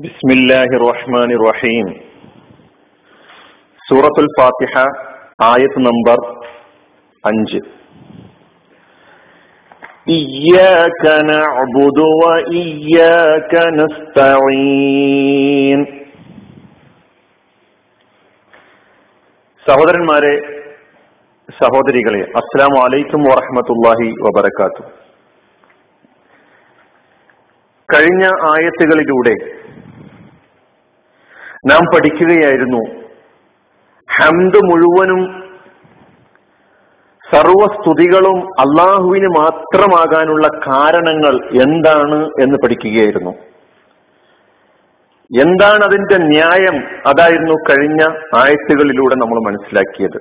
بسم الله الرحمن الرحيم സൂറത്തുൽ ഫാത്തിഹ ആയത്ത് നമ്പർ അഞ്ച് إياك نعبد وإياك نستعين സഹോദരന്മാരെ സഹോദരികളെ അസ്സലാമു അലൈക്കും വറഹമത്തുല്ലാഹി വബർക്കാത്തു കഴിഞ്ഞ ആയത്തുകളിലൂടെ നാം പഠിക്കുകയായിരുന്നു. ഹംദ് മുഴുവനും സർവസ്തുതികളും അള്ളാഹുവിന് മാത്രമാകാനുള്ള കാരണങ്ങൾ എന്താണ് എന്ന് പഠിക്കുകയായിരുന്നു. എന്താണ് അതിന്റെ ന്യായം? അതായിരുന്നു കഴിഞ്ഞ ആയത്തുകളിലൂടെ നമ്മൾ മനസ്സിലാക്കിയത്.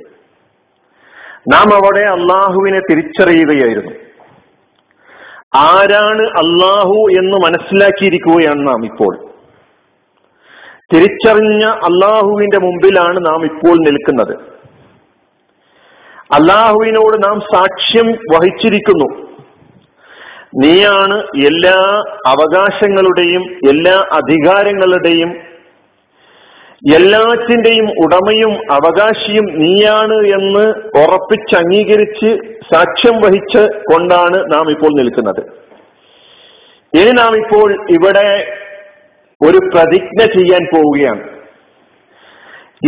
നാം അവിടെ അള്ളാഹുവിനെ തിരിച്ചറിയുകയായിരുന്നു. ആരാണ് അള്ളാഹു എന്ന് മനസ്സിലാക്കിയിരിക്കുകയാണ് നാം ഇപ്പോൾ. തിരിച്ചറിഞ്ഞ അള്ളാഹുവിന്റെ മുമ്പിലാണ് നാം ഇപ്പോൾ നിൽക്കുന്നത്. അള്ളാഹുവിനോട് നാം സാക്ഷ്യം വഹിച്ചിരിക്കുന്നു. നീയാണ് എല്ലാ അവകാശങ്ങളുടെയും എല്ലാ അധികാരങ്ങളുടെയും എല്ലാറ്റിന്റെയും ഉടമയും അവകാശിയും നീയാണ് എന്ന് ഉറപ്പിച്ച് അംഗീകരിച്ച് സാക്ഷ്യം വഹിച്ച് കൊണ്ടാണ് നാം ഇപ്പോൾ നിൽക്കുന്നത്. ഇനി നാം ഇപ്പോൾ ഇവിടെ ഒരു പ്രതിജ്ഞ ചെയ്യാൻ പോവുകയാണ്.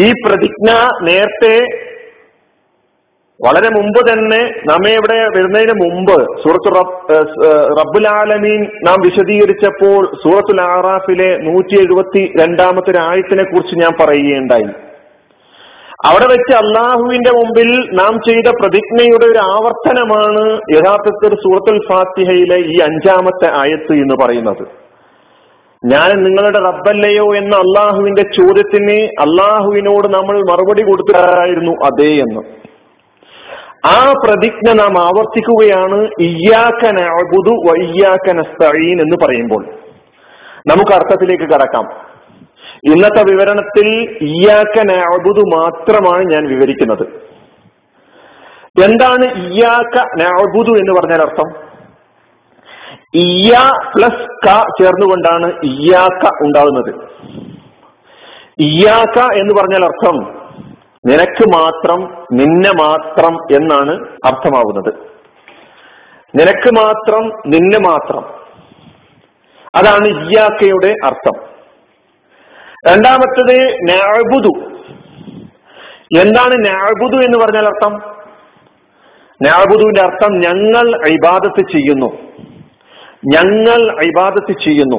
ഈ പ്രതിജ്ഞ നേരത്തെ വളരെ മുമ്പ് തന്നെ നമ്മെ ഇവിടെ വരുന്നതിന് മുമ്പ് സൂറത്ത് റബ്ബുൽ നാം വിശദീകരിച്ചപ്പോൾ സൂറത്തുൽ ആറാഫിലെ നൂറ്റി എഴുപത്തി രണ്ടാമത്തെ ആയത്തിനെ കുറിച്ച് ഞാൻ പറയുകയുണ്ടായി. അവിടെ വെച്ച് അള്ളാഹുവിന്റെ മുമ്പിൽ നാം ചെയ്ത പ്രതിജ്ഞയുടെ ഒരു ആവർത്തനമാണ് യഥാർത്ഥത്തിൽ സൂറത്തുൽ ഫാത്തിഹയിലെ ഈ അഞ്ചാമത്തെ ആയത്ത് എന്ന് പറയുന്നത്. ഞാൻ നിങ്ങളുടെ റബ്ബല്ലയോ എന്ന അള്ളാഹുവിന്റെ ചോദ്യത്തിന് അള്ളാഹുവിനോട് നമ്മൾ മറുപടി കൊടുത്തിട്ടായിരുന്നു അതേ എന്ന്. ആ പ്രതിജ്ഞ നാം ആവർത്തിക്കുകയാണ് എന്ന് പറയുമ്പോൾ. നമുക്ക് അർത്ഥത്തിലേക്ക് കടക്കാം. ഇന്നത്തെ വിവരണത്തിൽ ഇയ്യാക്കന അബുദു മാത്രമാണ് ഞാൻ വിവരിക്കുന്നത്. എന്താണ് ഇയ്യാക്ക നഅബുദു എന്ന് പറഞ്ഞാൽ അർത്ഥം? ഇയ പ്ലസ് ക ചേർന്നുകൊണ്ടാണ് ഇയാക്ക ഉണ്ടാകുന്നത്. ഇയാക്ക എന്ന് പറഞ്ഞാൽ അർത്ഥം നിനക്ക് മാത്രം നിന്നെ മാത്രം എന്നാണ് അർത്ഥമാവുന്നത്. നിനക്ക് മാത്രം നിന്നെ മാത്രം. അതാണ് ഇയാക്കയുടെ അർത്ഥം. രണ്ടാമത്തത് നാഴ്ബുദു എന്താണ് നാഴ്ബുദു എന്ന് പറഞ്ഞാൽ അർത്ഥം? നാഴ്ബുദുവിന്റെ അർത്ഥം ഞങ്ങൾ ഇബാദത്ത് ചെയ്യുന്നു. ഞങ്ങൾ ഇബാദത്ത് ചെയ്യുന്നു.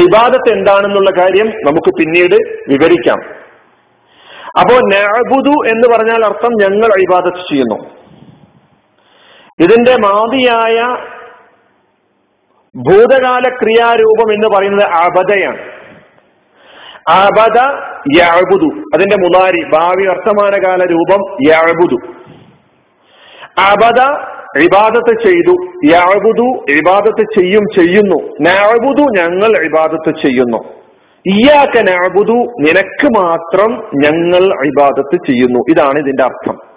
ഇബാദത്ത് എന്താണെന്നുള്ള കാര്യം നമുക്ക് പിന്നീട് വിവരിക്കാം. അപ്പോ നഅബുദു എന്ന് പറഞ്ഞാൽ അർത്ഥം ഞങ്ങൾ ഇബാദത്ത് ചെയ്യുന്നു. ഇതിന്റെ മാതിയായ ഭൂതകാല ക്രിയാരൂപം എന്ന് പറയുന്നത് അബദയാണ്. അബദ യഅബുദു. അതിന്റെ മുതാരി ഭാവി വർത്തമാനകാല രൂപം യഅബുദു. അബദ ഇബാദത്ത് ചെയ്തു. യാബുദു ഇബാദത്ത് ചെയ്യും ചെയ്യുന്നു. നാബുദു ഞങ്ങൾ ഇബാദത്ത് ചെയ്യുന്നു. ഇയാക്ക നാബുദു നിനക്ക് മാത്രം ഞങ്ങൾ ഇബാദത്ത് ചെയ്യുന്നു. ഇതാണ് ഇതിന്റെ അർത്ഥം.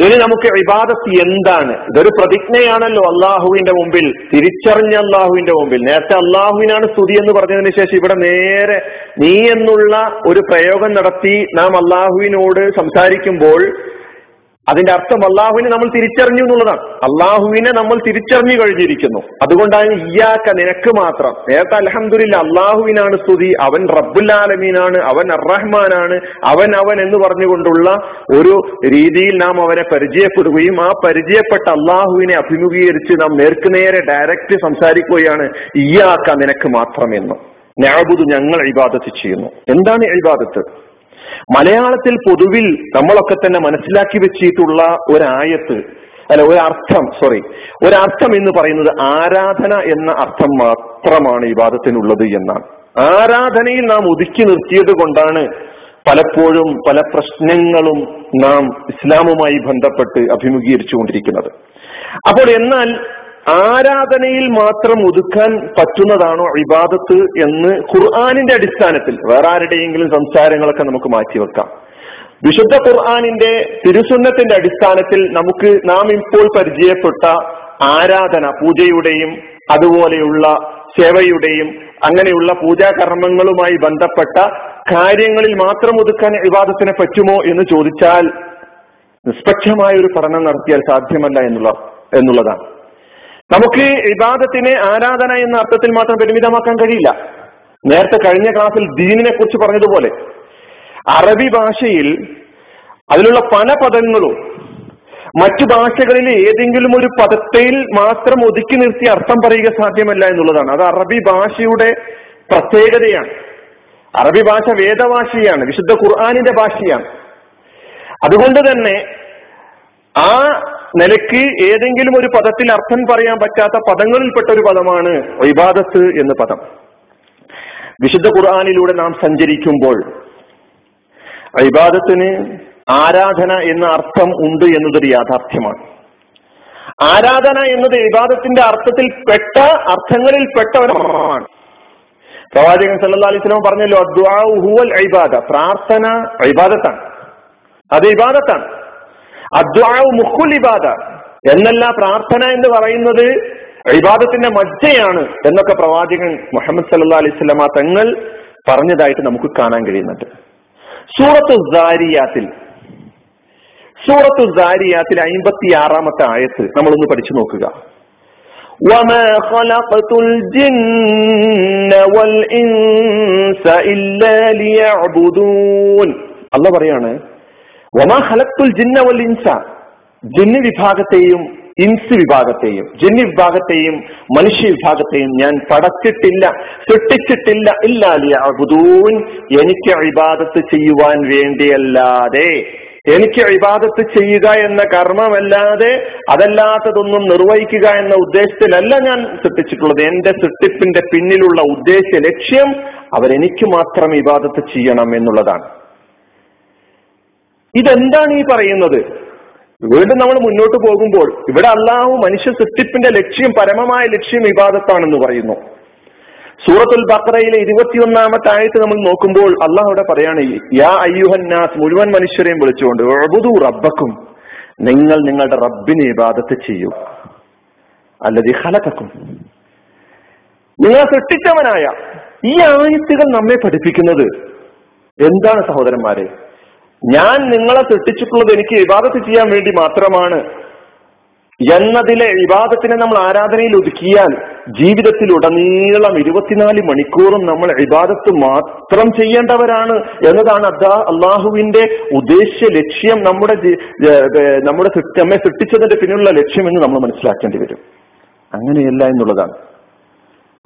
ഇനി നമുക്ക് ഇബാദത്ത് എന്താണ്? ഇതൊരു പ്രതിജ്ഞയാണല്ലോ അള്ളാഹുവിന്റെ മുമ്പിൽ. തിരിച്ചറിഞ്ഞ അള്ളാഹുവിന്റെ മുമ്പിൽ. നേരത്തെ അള്ളാഹുവിനാണ് സ്തുതി എന്ന് പറഞ്ഞതിന് ശേഷം ഇവിടെ നേരെ നീ എന്നുള്ള ഒരു പ്രയോഗം നടത്തി നാം അള്ളാഹുവിനോട് സംസാരിക്കുമ്പോൾ അതിന്റെ അർത്ഥം അള്ളാഹുവിനെ നമ്മൾ തിരിച്ചറിഞ്ഞു എന്നുള്ളതാണ്. അള്ളാഹുവിനെ നമ്മൾ തിരിച്ചറിഞ്ഞു കഴിഞ്ഞിരിക്കുന്നു. അതുകൊണ്ടാണ് ഇയാക്ക നിനക്ക് മാത്രം. നേരത്തെ അലഹമില്ല അള്ളാഹുവിനാണ് സ്തുതി അവൻ റബ്ബുല്ലാലമീനാണ് അവൻ അറഹ്മാനാണ് അവൻ അവൻ എന്ന് പറഞ്ഞുകൊണ്ടുള്ള ഒരു രീതിയിൽ നാം അവനെ പരിചയപ്പെടുകയും ആ പരിചയപ്പെട്ട അള്ളാഹുവിനെ അഭിമുഖീകരിച്ച് നാം നേർക്കുനേരെ ഡയറക്റ്റ് സംസാരിക്കുകയാണ് ഇയാക്ക നിനക്ക് മാത്രമെന്ന് ഞാബുദ് ഞങ്ങൾ ഇബാദത്ത് ചെയ്യുന്നു. എന്താണ് ഇബാദത്ത്? മലയാളത്തിൽ പൊതുവിൽ നമ്മളൊക്കെ തന്നെ മനസ്സിലാക്കി വെച്ചിട്ടുള്ള ഒരായത്ത് അല്ല ഒരർത്ഥം സോറി ഒരർത്ഥം എന്ന് പറയുന്നത് ആരാധന എന്ന അർത്ഥം മാത്രമാണ് വിവാദത്തിനുള്ളത് എന്നാണ്. ആരാധനയിൽ നാം ഒതുക്കി നിർത്തിയത് കൊണ്ടാണ് പലപ്പോഴും പല പ്രശ്നങ്ങളും നാം ഇസ്ലാമുമായി ബന്ധപ്പെട്ട് അഭിമുഖീകരിച്ചുകൊണ്ടിരിക്കുന്നത്. അപ്പോൾ എന്നാൽ ആരാധനയിൽ മാത്രം ഒതുക്കാൻ പറ്റുന്നതാണോ ഇബാദത്ത് എന്ന് ഖുർആാനിന്റെ അടിസ്ഥാനത്തിൽ വേറെ ആരുടെയെങ്കിലും സംസാരങ്ങളൊക്കെ നമുക്ക് മാറ്റിവെക്കാം വിശുദ്ധ ഖുർആാനിന്റെ തിരുസുന്നത്തിന്റെ അടിസ്ഥാനത്തിൽ നമുക്ക് നാം ഇപ്പോൾ പരിചയപ്പെട്ട ആരാധന പൂജയുടെയും അതുപോലെയുള്ള സേവയുടെയും അങ്ങനെയുള്ള പൂജാകർമ്മങ്ങളുമായി ബന്ധപ്പെട്ട കാര്യങ്ങളിൽ മാത്രം ഒതുക്കാൻ വിവാദത്തിനെ പറ്റുമോ എന്ന് ചോദിച്ചാൽ നിഷ്പക്ഷമായ ഒരു പഠനം നടത്തിയാൽ സാധ്യമല്ല എന്നുള്ള എന്നുള്ളതാണ്. നമുക്ക് ഇബാദത്തിനെ ആരാധന എന്ന അർത്ഥത്തിൽ മാത്രം പരിമിതമാക്കാൻ കഴിയില്ല. നേരത്തെ കഴിഞ്ഞ ക്ലാസ്സിൽ ദീനിനെ കുറിച്ച് പറഞ്ഞതുപോലെ അറബി ഭാഷയിൽ അതിലുള്ള പല പദങ്ങളും മറ്റു ഭാഷകളിൽ ഏതെങ്കിലും ഒരു പദത്തിൽ മാത്രം ഒതുക്കി നിർത്തി അർത്ഥം പറയുക സാധ്യമല്ല എന്നുള്ളതാണ്. അത് അറബി ഭാഷയുടെ പ്രത്യേകതയാണ്. അറബി ഭാഷ വേദഭാഷയാണ് വിശുദ്ധ ഖുർആാനിന്റെ ഭാഷയാണ്. അതുകൊണ്ട് തന്നെ ആ നിലയ്ക്ക് ഏതെങ്കിലും ഒരു പദത്തിൽ അർത്ഥം പറയാൻ പറ്റാത്ത പദങ്ങളിൽപ്പെട്ട ഒരു പദമാണ് ഇബാദത്ത് എന്ന പദം. വിശുദ്ധ ഖുർആാനിലൂടെ നാം സഞ്ചരിക്കുമ്പോൾ ഇബാദത്തിന് ആരാധന എന്ന അർത്ഥം ഉണ്ട് എന്നതൊരു യാഥാർത്ഥ്യമാണ്. ആരാധന എന്നത് ഇബാദത്തിന്റെ അർത്ഥത്തിൽ പെട്ട അർത്ഥങ്ങളിൽ പെട്ട ഒരാണ് പ്രവാചകൻ സല്ലാ അലൈഹി സ്വലം പറഞ്ഞല്ലോ ഹുവൽ ഐബാദ പ്രാർത്ഥന ഇബാദത്താണ്. അത് ഇബാദത്താണ്. അദ്വാവ് മുഖുൽ ഇബാദ എന്നല്ല പ്രാർത്ഥന എന്ന് പറയുന്നത് ഇബാദത്തിന്റെ മജ്ജയാണ് എന്നൊക്കെ പ്രവാചകൻ മുഹമ്മദ് സല്ലാ അലൈഹി സ്വലമ തങ്ങൾ പറഞ്ഞതായിട്ട് നമുക്ക് കാണാൻ കഴിയുന്നുണ്ട് സൂറത്ത് സാരിയാത്തിൽ സൂറത്തു സാരിയാത്തിൽ അയിമ്പത്തി ആറാമത്തെ ആയത്ത് നമ്മളൊന്ന് പഠിച്ചു നോക്കുക وما خلقت الجن والإنس إلا ليعبدون അല്ല പറയാണ് വമാ ഹലത്തുൽ ജിന്ന വൽ ഇൻസ. ജിന്ന് വിഭാഗത്തെയും ഇൻസ് വിഭാഗത്തെയും ജിന്ന് വിഭാഗത്തെയും മനുഷ്യ വിഭാഗത്തെയും ഞാൻ പടച്ചിട്ടില്ല സൃഷ്ടിച്ചിട്ടില്ല. ഇല്ലാലിയ എനിക്ക് ഇബാദത്ത് ചെയ്യുവാൻ വേണ്ടിയല്ലാതെ എനിക്ക് ഇബാദത്ത് ചെയ്യുക എന്ന കർമ്മമല്ലാതെ അതല്ലാത്തതൊന്നും നിർവഹിക്കുക എന്ന ഉദ്ദേശത്തിലല്ല ഞാൻ സൃഷ്ടിച്ചിട്ടുള്ളത്. എന്റെ സൃഷ്ടിപ്പിന്റെ പിന്നിലുള്ള ഉദ്ദേശ ലക്ഷ്യം അവരെനിക്ക് മാത്രം ഇബാദത്ത് ചെയ്യണം എന്നുള്ളതാണ്. ഇതെന്താണ് ഈ പറയുന്നത്? വീണ്ടും നമ്മൾ മുന്നോട്ട് പോകുമ്പോൾ ഇവിടെ അള്ളാഹു മനുഷ്യ സൃഷ്ടിപ്പിന്റെ ലക്ഷ്യം പരമമായ ലക്ഷ്യം വിവാദത്താണെന്ന് പറയുന്നു. സൂറത്തുൽ ബക്രയിലെ ഇരുപത്തിയൊന്നാമത്തെ ആയത്ത് നമ്മൾ നോക്കുമ്പോൾ അള്ളാഹ് അവിടെ പറയാണ് യാ അയ്യുഹന്നാസ് മുഴുവൻ മനുഷ്യരെയും വിളിച്ചുകൊണ്ട് ഒഴുതു റബ്ബക്കും നിങ്ങൾ നിങ്ങളുടെ റബ്ബിനെ ഇബാദത്ത് ചെയ്യൂ. അല്ലതി ഹലക്കും നിങ്ങൾ സൃഷ്ടിച്ചവനായ ഈ ആയത്തുകൾ നമ്മെ പഠിപ്പിക്കുന്നത്. എന്താണ് സഹോദരന്മാരെ? ഞാൻ നിങ്ങളെ സൃഷ്ടിച്ചിട്ടുള്ളത് എനിക്ക് വിവാദത്തിൽ ചെയ്യാൻ വേണ്ടി മാത്രമാണ്. എന്നതിലെ വിവാദത്തിനെ നമ്മൾ ആരാധനയിൽ ഒതുക്കിയാൽ ജീവിതത്തിൽ ഉടനീളം ഇരുപത്തിനാല് മണിക്കൂറും നമ്മൾ വിവാദത്ത് മാത്രം ചെയ്യേണ്ടവരാണ് എന്നതാണ് അദ്ദേഹ അള്ളാഹുവിന്റെ ഉദ്ദേശ്യ ലക്ഷ്യം നമ്മുടെ നമ്മുടെ നമ്മെ സൃഷ്ടിച്ചതിന്റെ പിന്നിലുള്ള ലക്ഷ്യം എന്ന് നമ്മൾ മനസ്സിലാക്കേണ്ടി വരും. അങ്ങനെയല്ല എന്നുള്ളതാണ്.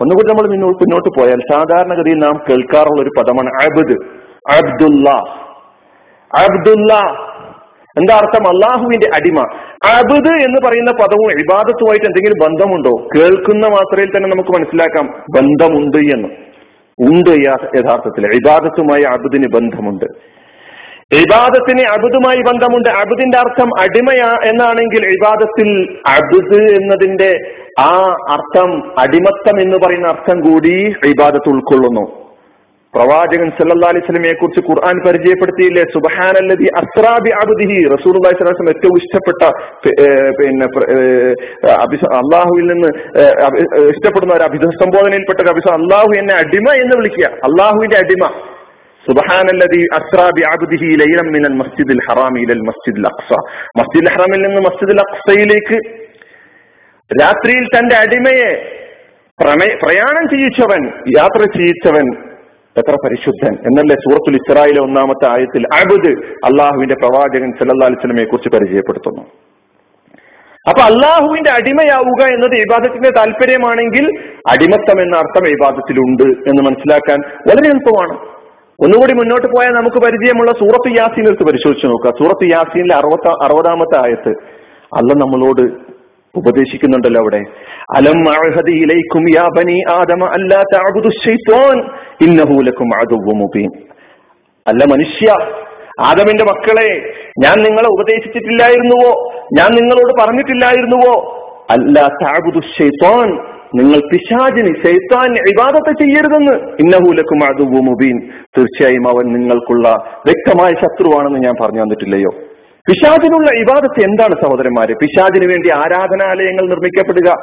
ഒന്നുകൂടി നമ്മൾ പിന്നോട്ട് പോയാൽ സാധാരണഗതിയിൽ നാം കേൾക്കാറുള്ള ഒരു പദമാണ് അബദ്. അബ്ദുല്ല അബ്ദുല്ല എന്താ അർത്ഥം? അള്ളാഹുവിന്റെ അടിമ. അബുദ് എന്ന് പറയുന്ന പദവും ഇബാദത്തുമായിട്ട് എന്തെങ്കിലും ബന്ധമുണ്ടോ? കേൾക്കുന്ന മാത്രയിൽ തന്നെ നമുക്ക് മനസ്സിലാക്കാം. ബന്ധമുണ്ട് എന്ന്. ഉണ്ട് യഥാർത്ഥത്തിൽ. ഇബാദത്തുമായി അബുദിന് ബന്ധമുണ്ട്. ഇബാദത്തിന് അബുദുമായി ബന്ധമുണ്ട്. അബുദിന്റെ അർത്ഥം അടിമയാ എന്നാണെങ്കിൽ ഇബാദത്തിൽ അബുദ് എന്നതിന്റെ ആ അർത്ഥം അടിമത്തം എന്ന് പറയുന്ന അർത്ഥം കൂടി ഇബാദത്ത് ഉൾക്കൊള്ളുന്നു. പ്രവാചകൻ സല്ലാ അലൈഹി സ്വലമയെ കുറിച്ച് ഖുർആൻ പരിചയപ്പെടുത്തിയില്ലേ? സുബഹാനല്ലതി അസ്രാബി അബുദിഹി. റസൂൽ സ്വലാസ്ലം ഏറ്റവും ഇഷ്ടപ്പെട്ട പിന്നെ അള്ളാഹുവിൽ നിന്ന് ഇഷ്ടപ്പെടുന്ന ഒരു അഭിധ സംബോധനയിൽപ്പെട്ട ഒരു അള്ളാഹു എന്നെ അടിമ എന്ന് വിളിക്കുക. അള്ളാഹുവിന്റെ അടിമ. സുബഹാനല്ലതി അസ്രാബി അബുദിഹി ലൈലം മിനൽ മസ്ജിദുൽ ഹറാം ഇലൽ മസ്ജിദുൽ അക്സ. മസ്ജിദുൽ ഹറാമിൽ നിന്ന് മസ്ജിദുൽ അക്സയിലേക്ക് രാത്രിയിൽ തന്റെ അടിമയെ പ്രയാണം ചെയ്യിച്ചവൻ യാത്ര ചെയ്യിച്ചവൻ എത്ര പരിശുദ്ധൻ. എന്നല്ലേ സൂറത്തുൽ ഇസ്രായിലെ ഒന്നാമത്തെ ആയത്തിൽ അബുദ് അള്ളാഹുവിന്റെ പ്രവാചകൻ സല്ലാ അലിസ്ലമയെ കുറിച്ച് പരിചയപ്പെടുത്തുന്നു. അപ്പൊ അള്ളാഹുവിന്റെ അടിമയാവുക എന്നത് ഇബാദത്തിന്റെ താല്പര്യമാണെങ്കിൽ അടിമത്തം എന്ന അർത്ഥം ഇബാദത്തിലുണ്ട് എന്ന് മനസ്സിലാക്കാൻ വളരെ എളുപ്പമാണ്. ഒന്നുകൂടി മുന്നോട്ട് പോയാൽ നമുക്ക് പരിചയമുള്ള സൂറത്ത് യാസീൻ എടുത്ത് പരിശോധിച്ച് നോക്കുക സൂറത്ത് യാസീനിലെ അറുപത്ത അറുപതാമത്തെ ആയത്ത് അല്ല നമ്മളോട് ഉപദേശിക്കുന്നുണ്ടല്ലോ അവിടെ. അലം അല്ലാ തഅബുദു ശൈത്വാൻ മനുഷ്യ ആദമിന്റെ മക്കളെ ഞാൻ നിങ്ങളെ ഉപദേശിച്ചിട്ടില്ലായിരുന്നുവോ? ഞാൻ നിങ്ങളോട് പറഞ്ഞിട്ടില്ലായിരുന്നുവോ? അല്ല താബുദു ഷെയ്ത്താൻ നിങ്ങൾ പിശാചിന് ഷെയ്ത്താൻ ഇബാദത്തെ ചെയ്യരുതെന്ന്. ഇന്നഹൂലക്കും അതുവും മുബീൻ. തീർച്ചയായും അവൻ നിങ്ങൾക്കുള്ള വ്യക്തമായ ശത്രുവാണെന്ന് ഞാൻ പറഞ്ഞു തന്നിട്ടില്ലയോ? പിശാചിനുള്ള ഇബാദത്ത് എന്താണ് സഹോദരന്മാര്? പിശാചിന് വേണ്ടി ആരാധനാലയങ്ങൾ നിർമ്മിക്കപ്പെടുക.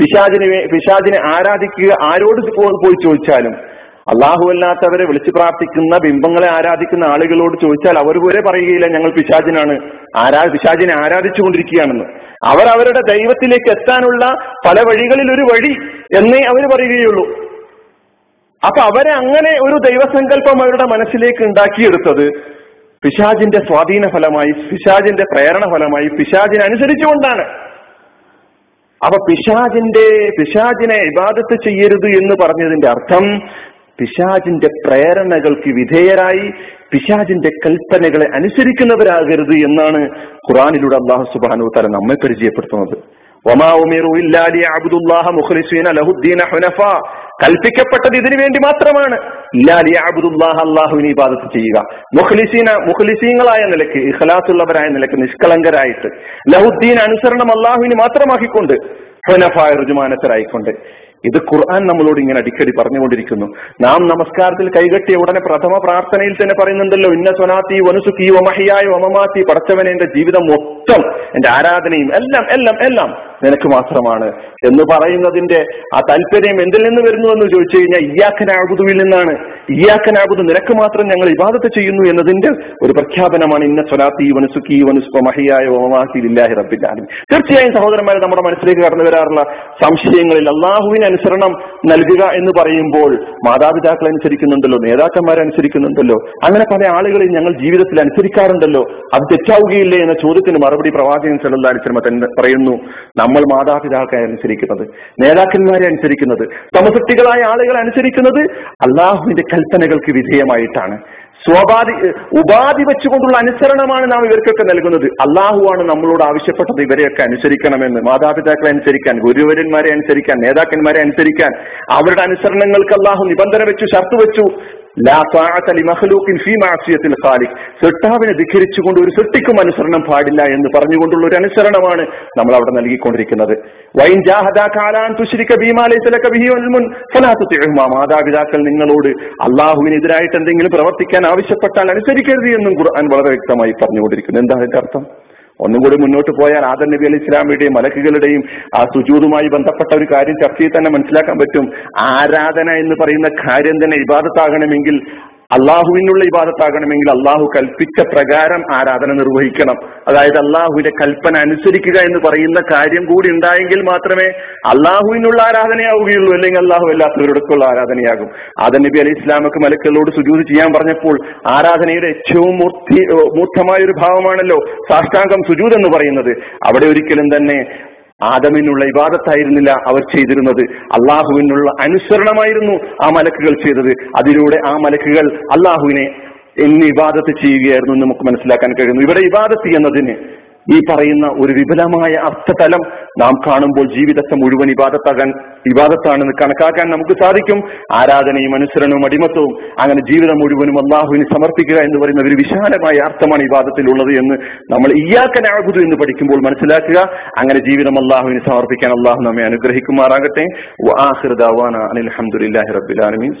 പിശാചിന് പിശാചിനെ ആരാധിക്കുക ആരോട് പോയി ചോദിച്ചാലും? അള്ളാഹു അല്ലാത്തവരെ വിളിച്ചു പ്രാർത്ഥിക്കുന്ന ബിംബങ്ങളെ ആരാധിക്കുന്ന ആളുകളോട് ചോദിച്ചാൽ അവർ വരെ പറയുകയില്ല ഞങ്ങൾ പിശാചിനാണ്. ആരാ പിശാചിനെ ആരാധിച്ചുകൊണ്ടിരിക്കുകയാണെന്ന്. അവർ അവരുടെ ദൈവത്തിലേക്ക് എത്താനുള്ള പല വഴികളിൽ ഒരു വഴി എന്നേ അവർ പറയുകയുള്ളൂ. അപ്പൊ അവരെ അങ്ങനെ ഒരു ദൈവസങ്കല്പം അവരുടെ മനസ്സിലേക്ക് ഉണ്ടാക്കിയെടുത്തത് പിശാജിന്റെ സ്വാധീന ഫലമായി പിശാജിന്റെ പ്രേരണ ഫലമായി പിശാജിനെ അനുസരിച്ചുകൊണ്ടാണ്. അപ്പൊ പിശാജിന്റെ പിശാജിനെ ഇബാദത്ത് ചെയ്യരുത് എന്ന് പറഞ്ഞതിന്റെ അർത്ഥം പിശാജിന്റെ പ്രേരണകൾക്ക് വിധേയരായി പിശാജിന്റെ കൽപ്പനകളെ അനുസരിക്കുന്നവരാകരുത് എന്നാണ് ഖുറാനിലൂടെ അള്ളാഹു സുബാനു തല നമ്മെ പരിചയപ്പെടുത്തുന്നത്. ഒമാ ഉമിറു ഇല്ലാലി അബ്ദുല്ലാഹ മുഖ്ലിസീന ലഹുദ്ദീന ഹുനഫ. കൽപ്പിക്കപ്പെട്ടത് ഇതിനു വേണ്ടി മാത്രമാണ്. അള്ളാഹുവിനെ ലിയഅബ്ദുല്ലാഹ അല്ലാഹുവിനെ ഇബാദത്ത് ചെയ്യുക. മുഖ്ലിസീന മുഖ്ലിസീങ്ങളായ നിലയ്ക്ക് ഇഖലാസുള്ളവരായ നിലയ്ക്ക് നിഷ്കളങ്കരായിട്ട് ലഹുദ്ദീൻ അനുസരണം അള്ളാഹുവിന് മാത്രമാക്കിക്കൊണ്ട് ഹുനഫായ റുജുമാനത്തരായിക്കൊണ്ട് ഇത് ഖുർആൻ നമ്മളോട് ഇങ്ങനെ അടിക്കടി പറഞ്ഞുകൊണ്ടിരിക്കുന്നു. നാം നമസ്കാരത്തിൽ കൈകെട്ടിയ ഉടനെ പ്രഥമ പ്രാർത്ഥനയിൽ തന്നെ പറയുന്നുണ്ടല്ലോ ഇന്ന സ്വനാത്തി വനുസുഖി വമഹിയായ ഒമമാത്തി പടച്ചവനെ എന്റെ ജീവിതം മൊത്തം എന്റെ ആരാധനയും എല്ലാം എല്ലാം എല്ലാം നിനക്ക് മാത്രമാണ് എന്ന് പറയുന്നതിന്റെ ആ താല്പര്യം എന്തിൽ നിന്ന് വരുന്നു എന്ന് ചോദിച്ചു കഴിഞ്ഞാൽ ഇയാക്കനാബുദുവിൽ നിന്നാണ് ഇയാക്കനാബുദ് നിനക്ക് മാത്രം ഞങ്ങൾ ഇബാദത്ത് ചെയ്യുന്നു എന്നതിന്റെ ഒരു പ്രഖ്യാപനമാണ് ഇന്ന സ്വലാത്തി വനുസുഖി വനുസ്വ മഹിയായ വമമാത്തി ഇല്ലാഹി റബ്ബില്ലാലും തീർച്ചയായും സഹോദരന്മാരെ നമ്മുടെ മനസ്സിലേക്ക് കടന്നു വരാറുള്ള സംശയങ്ങളിൽ അള്ളാഹുവിന് അനുസരണം നൽകുക എന്ന് പറയുമ്പോൾ മാതാപിതാക്കൾ അനുസരിക്കുന്നുണ്ടല്ലോ നേതാക്കന്മാരെ അനുസരിക്കുന്നുണ്ടല്ലോ അങ്ങനെ പല ആളുകളെയും ഞങ്ങൾ ജീവിതത്തിൽ അനുസരിക്കാറുണ്ടല്ലോ അത് തെറ്റാവുകയില്ലേ എന്ന ചോദ്യത്തിന് മറുപടി പ്രവാചകൻ വസല്ലം തന്നെ പറയുന്നു നമ്മൾ മാതാപിതാക്കളെ അനുസരിക്കുന്നത് നേതാക്കന്മാരെ അനുസരിക്കുന്നത് സമസൃഷ്ടികളായ ആളുകളെ അനുസരിക്കുന്നത് അള്ളാഹുവിന്റെ കൽപ്പനകൾക്ക് വിധേയമായിട്ടാണ്. സ്വാഭാതി ഉപാധി വെച്ചുകൊണ്ടുള്ള അനുസരണമാണ് നാം ഇവർക്കൊക്കെ നൽകുന്നത്. അള്ളാഹുവാണ് നമ്മളോട് ആവശ്യപ്പെട്ടത് ഇവരെയൊക്കെ അനുസരിക്കണമെന്ന്. മാതാപിതാക്കളെ അനുസരിക്കാൻ ഗുരുവരന്മാരെ അനുസരിക്കാൻ നേതാക്കന്മാരെ അനുസരിക്കാൻ. അവരുടെ അനുസരണങ്ങൾക്ക് അള്ളാഹു നിബന്ധന വെച്ചു ഷർത്ത് വെച്ചു. സൃഷ്ടാവിനെ ധിഖരിച്ചുകൊണ്ട് ഒരു സൃഷ്ടിക്കും അനുസരണം പാടില്ല എന്ന് പറഞ്ഞുകൊണ്ടുള്ള ഒരു അനുസരണമാണ് നമ്മൾ അവിടെ നൽകിക്കൊണ്ടിരിക്കുന്നത്. മാതാപിതാക്കൾ നിങ്ങളോട് അള്ളാഹുവിനെതിരായിട്ട് എന്തെങ്കിലും പ്രവർത്തിക്കാൻ ആവശ്യപ്പെട്ടാൽ അനുസരിക്കരുത് എന്നും ഖുർആൻ വളരെ വ്യക്തമായി പറഞ്ഞുകൊണ്ടിരിക്കുന്നു. എന്താ അതിന്റെ അർത്ഥം? ഒന്നും കൂടി മുന്നോട്ട് പോയാൽ ആദർ നബി അലി ഇസ്ലാമിയുടെയും മലക്കുകളുടെയും ആ സുജൂതുമായി ബന്ധപ്പെട്ട ഒരു കാര്യം ചർച്ചയിൽ തന്നെ മനസ്സിലാക്കാൻ പറ്റും. ആരാധന എന്ന് പറയുന്ന കാര്യം തന്നെ ഇബാദത്താകണമെങ്കിൽ അള്ളാഹുവിനുള്ള ഇബാദത്താകണമെങ്കിൽ അള്ളാഹു കൽപ്പിച്ച പ്രകാരം ആരാധന നിർവഹിക്കണം. അതായത് അള്ളാഹുവിന്റെ കൽപ്പന അനുസരിക്കുക എന്ന് പറയുന്ന കാര്യം കൂടി ഉണ്ടായെങ്കിൽ മാത്രമേ അള്ളാഹുവിനുള്ള ആരാധനയാവുകയുള്ളൂ അല്ലെങ്കിൽ അള്ളാഹു അല്ലാത്തവരോടൊക്കെയുള്ള ആരാധനയാകും. ആദം നബി അലി ഇസ്ലാമക്ക് മലക്കുകളോട് സുജൂത് ചെയ്യാൻ പറഞ്ഞപ്പോൾ ആരാധനയുടെ ഏറ്റവും മൂർത്തി മൂർത്തമായ ഒരു ഭാവമാണല്ലോ സാഷ്ടാംഗം സുജൂത് എന്ന് പറയുന്നത്. അവിടെ ഒരിക്കലും തന്നെ ആദമിനുള്ള ഇബാദത്തായിരുന്നില്ല അവർ ചെയ്തിരുന്നത്. അള്ളാഹുവിനുള്ള അനുസരണമായിരുന്നു ആ മലക്കുകൾ ചെയ്തത്. അതിലൂടെ ആ മലക്കുകൾ അള്ളാഹുവിനെ എന്ന് ഇബാദത്ത് ചെയ്യുകയായിരുന്നു എന്ന് നമുക്ക് മനസ്സിലാക്കാൻ കഴിയുന്നു. ഇവിടെ ഇബാദത്ത് എന്നതിന് ഈ പറയുന്ന ഒരു വിപുലമായ അർത്ഥതലം നാം കാണുമ്പോൾ ജീവിതത്തെ മുഴുവൻ ഇബാദത്താകാൻ ഇബാദത്താണെന്ന് കണക്കാക്കാൻ നമുക്ക് സാധിക്കും. ആരാധനയും അനുസരണവും അടിമത്തവും അങ്ങനെ ജീവിതം മുഴുവനും അള്ളാഹുവിന് സമർപ്പിക്കുക എന്ന് പറയുന്ന ഒരു വിശാലമായ അർത്ഥമാണ് ഇബാദത്തിലുള്ളത് എന്ന് നമ്മൾ ഇയാക്കനാകുതു എന്ന് പഠിക്കുമ്പോൾ മനസ്സിലാക്കുക. അങ്ങനെ ജീവിതം അള്ളാഹുവിന് സമർപ്പിക്കാൻ അള്ളാഹു നമ്മെ അനുഗ്രഹിക്കുമാറാകട്ടെ. ആലമീൻ.